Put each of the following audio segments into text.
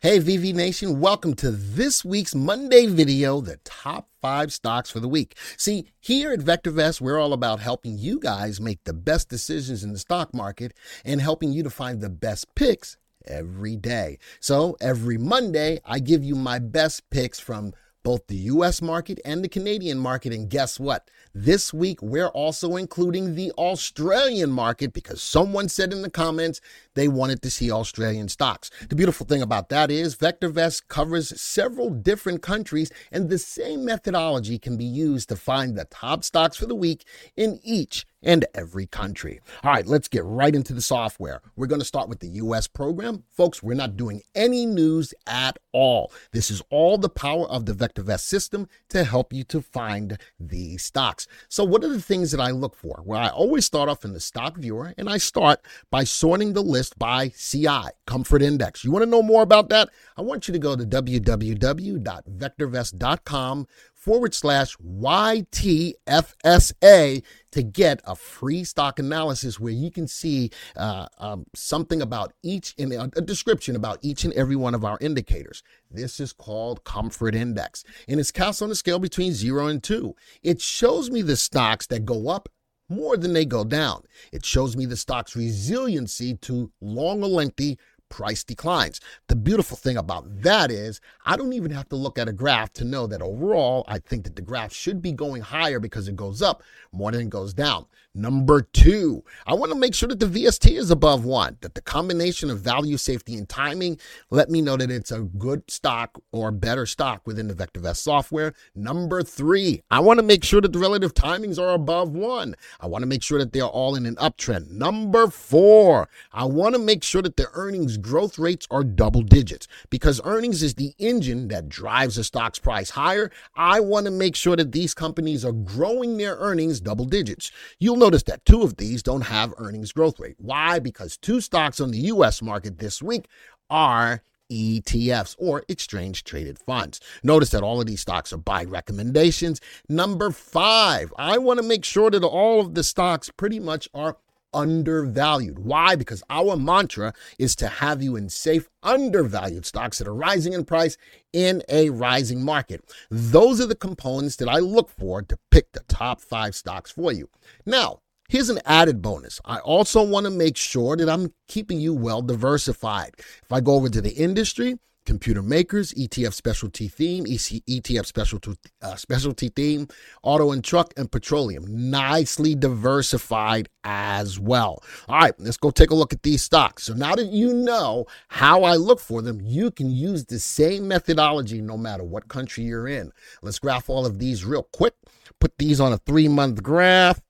Hey, VV Nation, welcome to this week's Monday video, the top five stocks for the week. See, here at VectorVest, we're all about helping you guys make the best decisions in the stock market and helping you to find the best picks every day. So every Monday, I give you my best picks from both the US market and the Canadian market. And guess what? This week, we're also including the Australian market because someone said in the comments they wanted to see Australian stocks. The beautiful thing about that is VectorVest covers several different countries, and the same methodology can be used to find the top stocks for the week in each and every country. All right, let's get right into the software. We're going to start with the US program. Folks, we're not doing any news at all. This is all the power of the VectorVest system to help you to find the stocks. So, what are the things that I look for? Well, I always start off in the stock viewer and I start by sorting the list by CI, Comfort Index. You want to know more about that? I want you to go to www.vectorvest.com forward slash YTFSA to get a free stock analysis where you can see uh, um, something about each in a, a description about each and every one of our indicators. This is called Comfort Index, and it's cast on a scale between zero and two. It shows me the stocks that go up more than they go down. It shows me the stock's resiliency to long or lengthy price declines. The beautiful thing about that is I don't even have to look at a graph to know that overall I think that the graph should be going higher because it goes up more than it goes down. Number two, I want to make sure that the VST is above one, that the combination of value, safety, and timing let me know that it's a good stock or better stock within the VectorVest software. Number three, I want to make sure that the relative timings are above one. I want to make sure that they're all in an uptrend. Number four, I want to make sure that the earnings growth rates are double digits because earnings is the engine that drives a stock's price higher. I want to make sure that these companies are growing their earnings double digits. You'll notice that two of these don't have earnings growth rate. Why? Because two stocks on the US market this week are ETFs or exchange traded funds. Notice that all of these stocks are buy recommendations. Number five, I want to make sure that all of the stocks pretty much are undervalued. Why? Because our mantra is to have you in safe, undervalued stocks that are rising in price in a rising market. Those are the components that I look for to pick the top five stocks for you. Now, Here's an added bonus. I also want to make sure that I'm keeping you well diversified. If I go over to the industry, computer makers, ETF specialty theme, ETF specialty, uh, specialty theme, auto and truck, and petroleum. Nicely diversified as well. All right, let's go take a look at these stocks. So now that you know how I look for them, you can use the same methodology no matter what country you're in. Let's graph all of these real quick. Put these on a three month graph.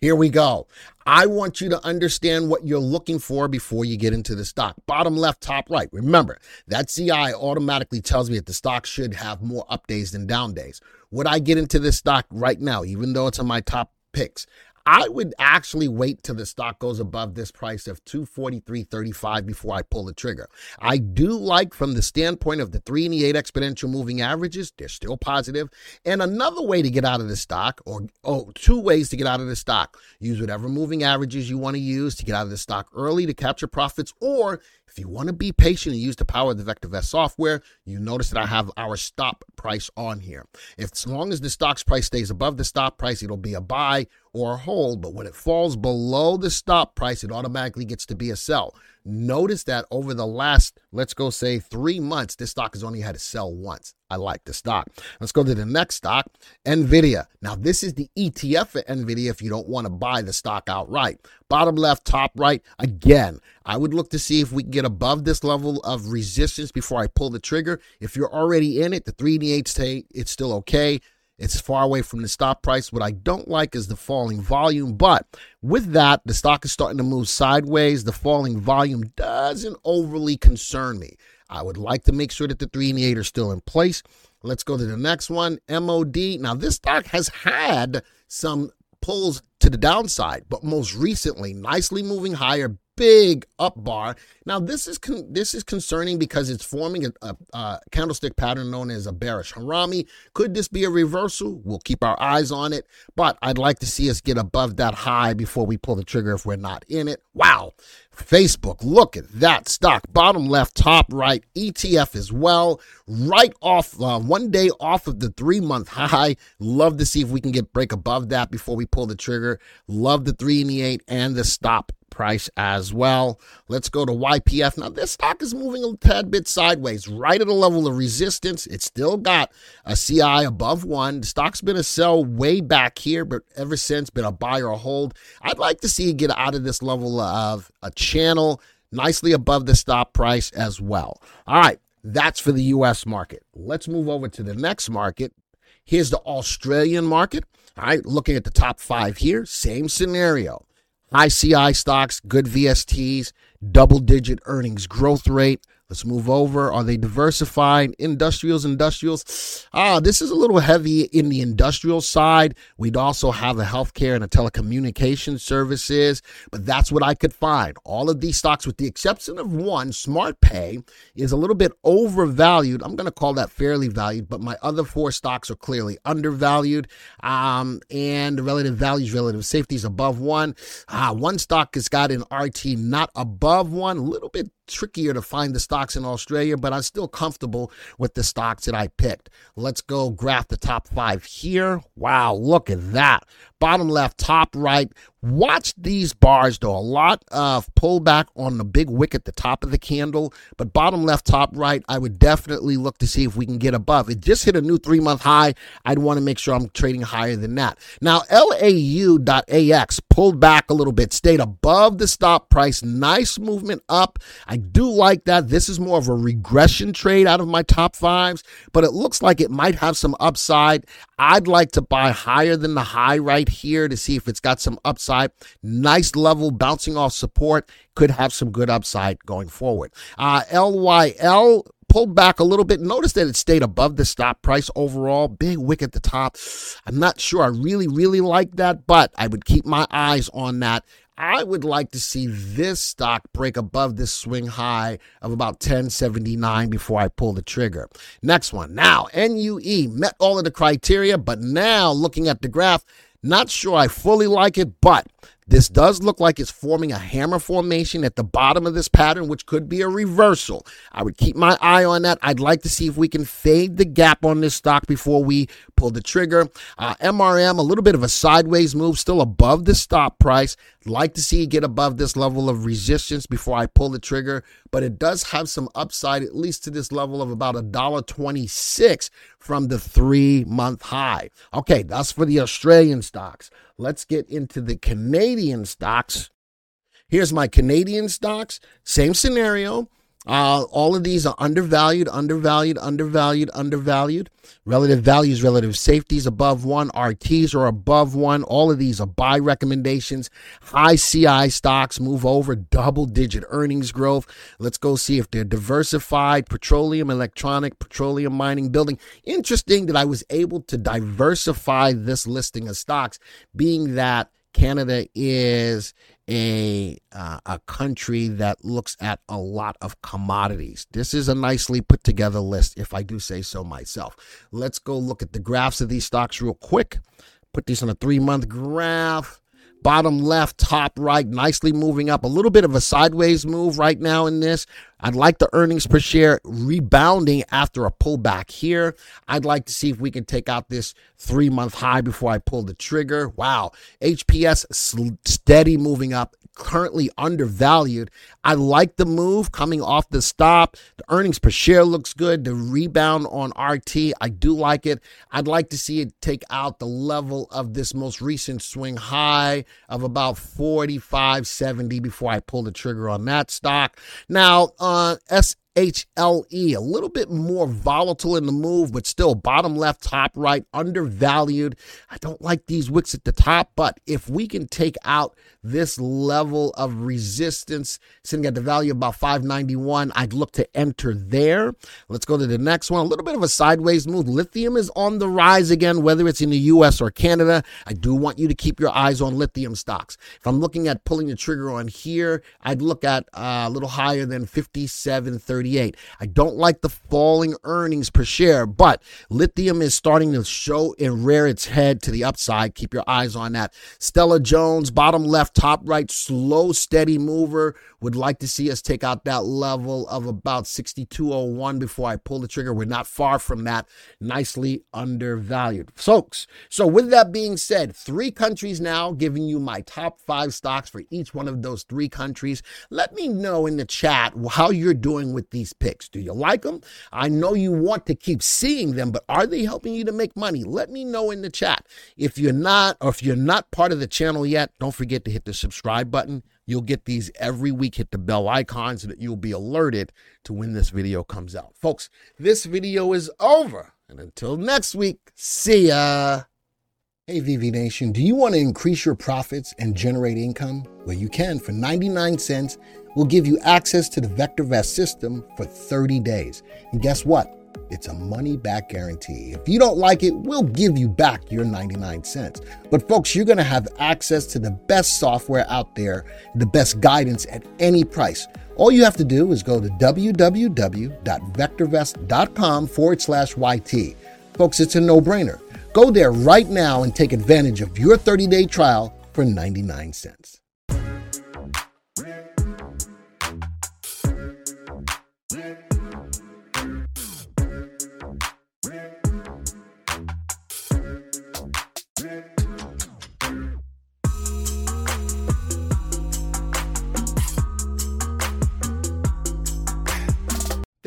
Here we go. I want you to understand what you're looking for before you get into the stock. Bottom left, top right. Remember, that CI automatically tells me that the stock should have more up days than down days. Would I get into this stock right now, even though it's on my top picks? I would actually wait till the stock goes above this price of 243.35 before I pull the trigger. I do like from the standpoint of the 3 and the 8 exponential moving averages, they're still positive. And another way to get out of the stock, or oh, two ways to get out of the stock. Use whatever moving averages you want to use to get out of the stock early to capture profits, or if you want to be patient and use the power of the VectorVest software, you notice that I have our stop price on here. If as long as the stock's price stays above the stop price, it'll be a buy or a hold. But when it falls below the stop price, it automatically gets to be a sell. Notice that over the last, let's go say three months, this stock has only had to sell once. I like the stock. Let's go to the next stock, NVIDIA. Now, this is the ETF for NVIDIA if you don't want to buy the stock outright. Bottom left, top right. Again, I would look to see if we can get above this level of resistance before I pull the trigger. If you're already in it, the 3 and the 8 stay, it's still okay. It's far away from the stop price. What I don't like is the falling volume, but with that, the stock is starting to move sideways. The falling volume doesn't overly concern me. I would like to make sure that the three and the eight are still in place. Let's go to the next one, MOD. Now, this stock has had some pulls to the downside, but most recently, nicely moving higher, big up bar. Now this is con- this is concerning because it's forming a, a, a, candlestick pattern known as a bearish harami. Could this be a reversal? We'll keep our eyes on it, but I'd like to see us get above that high before we pull the trigger if we're not in it. Wow. Facebook, look at that stock, bottom left, top right, ETF as well, right off uh, one day off of the three month high. Love to see if we can get break above that before we pull the trigger. Love the three and the eight and the stop price as well. Let's go to YPF. Now, this stock is moving a tad bit sideways, right at a level of resistance. It's still got a CI above one. The stock's been a sell way back here, but ever since been a buy or a hold. I'd like to see it get out of this level of a channel nicely above the stop price as well. All right, that's for the US market. Let's move over to the next market. Here's the Australian market. All right, looking at the top five here, same scenario. High CI stocks, good VSTs, double digit earnings growth rate, Let's move over. Are they diversified? Industrials, industrials. Ah, this is a little heavy in the industrial side. We'd also have the healthcare and the telecommunication services, but that's what I could find. All of these stocks, with the exception of one, SmartPay, is a little bit overvalued. I'm going to call that fairly valued, but my other four stocks are clearly undervalued. Um, and the relative values, relative safety is above one. Ah, one stock has got an RT not above one, a little bit trickier to find the stocks in Australia, but I'm still comfortable with the stocks that I picked. Let's go graph the top five here. Wow, look at that bottom left, top right. Watch these bars though. A lot of pullback on the big wick at the top of the candle, but bottom left, top right, I would definitely look to see if we can get above. It just hit a new three month high. I'd want to make sure I'm trading higher than that. Now, LAU.AX pulled back a little bit, stayed above the stop price. Nice movement up. I do like that. This is more of a regression trade out of my top fives, but it looks like it might have some upside. I'd like to buy higher than the high right here to see if it's got some upside. Nice level bouncing off support. Could have some good upside going forward. Uh, LYL pulled back a little bit. Notice that it stayed above the stop price overall. Big wick at the top. I'm not sure I really, really like that, but I would keep my eyes on that I would like to see this stock break above this swing high of about 1079 before I pull the trigger. Next one. Now, NUE met all of the criteria, but now looking at the graph, not sure I fully like it, but this does look like it's forming a hammer formation at the bottom of this pattern, which could be a reversal. I would keep my eye on that. I'd like to see if we can fade the gap on this stock before we pull the trigger. Uh, MRM, a little bit of a sideways move, still above the stop price. Like to see it get above this level of resistance before I pull the trigger, but it does have some upside, at least to this level of about a dollar twenty-six from the three month high. Okay, that's for the Australian stocks. Let's get into the Canadian stocks. Here's my Canadian stocks. Same scenario. Uh, all of these are undervalued, undervalued, undervalued, undervalued. Relative values, relative safeties above one. RTs are above one. All of these are buy recommendations. High CI stocks move over double digit earnings growth. Let's go see if they're diversified. Petroleum, electronic, petroleum mining, building. Interesting that I was able to diversify this listing of stocks, being that Canada is a uh, a country that looks at a lot of commodities. This is a nicely put together list, if I do say so myself. Let's go look at the graphs of these stocks real quick. Put these on a three month graph bottom left, top right, nicely moving up. A little bit of a sideways move right now in this. I'd like the earnings per share rebounding after a pullback here. I'd like to see if we can take out this three month high before I pull the trigger. Wow. HPS steady moving up currently undervalued. I like the move coming off the stop. The earnings per share looks good. The rebound on RT, I do like it. I'd like to see it take out the level of this most recent swing high of about 45.70 before I pull the trigger on that stock. Now, uh, S HLE, a little bit more volatile in the move, but still bottom left, top right, undervalued. I don't like these wicks at the top, but if we can take out this level of resistance sitting at the value of about 591, I'd look to enter there. Let's go to the next one. A little bit of a sideways move. Lithium is on the rise again, whether it's in the US or Canada. I do want you to keep your eyes on lithium stocks. If I'm looking at pulling the trigger on here, I'd look at uh, a little higher than 5738. I don't like the falling earnings per share, but lithium is starting to show and rear its head to the upside. Keep your eyes on that. Stella Jones, bottom left, top right, slow, steady mover. Would like to see us take out that level of about 6201 before I pull the trigger. We're not far from that. Nicely undervalued. Folks, so with that being said, three countries now giving you my top five stocks for each one of those three countries. Let me know in the chat how you're doing with these picks. Do you like them? I know you want to keep seeing them, but are they helping you to make money? Let me know in the chat. If you're not, or if you're not part of the channel yet, don't forget to hit the subscribe button. You'll get these every week. Hit the bell icon so that you'll be alerted to when this video comes out. Folks, this video is over. And until next week, see ya. Hey, VV Nation, do you want to increase your profits and generate income? Well, you can for 99 cents. We'll give you access to the Vector VectorVest system for 30 days. And guess what? It's a money back guarantee. If you don't like it, we'll give you back your 99 cents. But, folks, you're going to have access to the best software out there, the best guidance at any price. All you have to do is go to www.vectorvest.com forward slash YT. Folks, it's a no brainer. Go there right now and take advantage of your 30 day trial for 99 cents.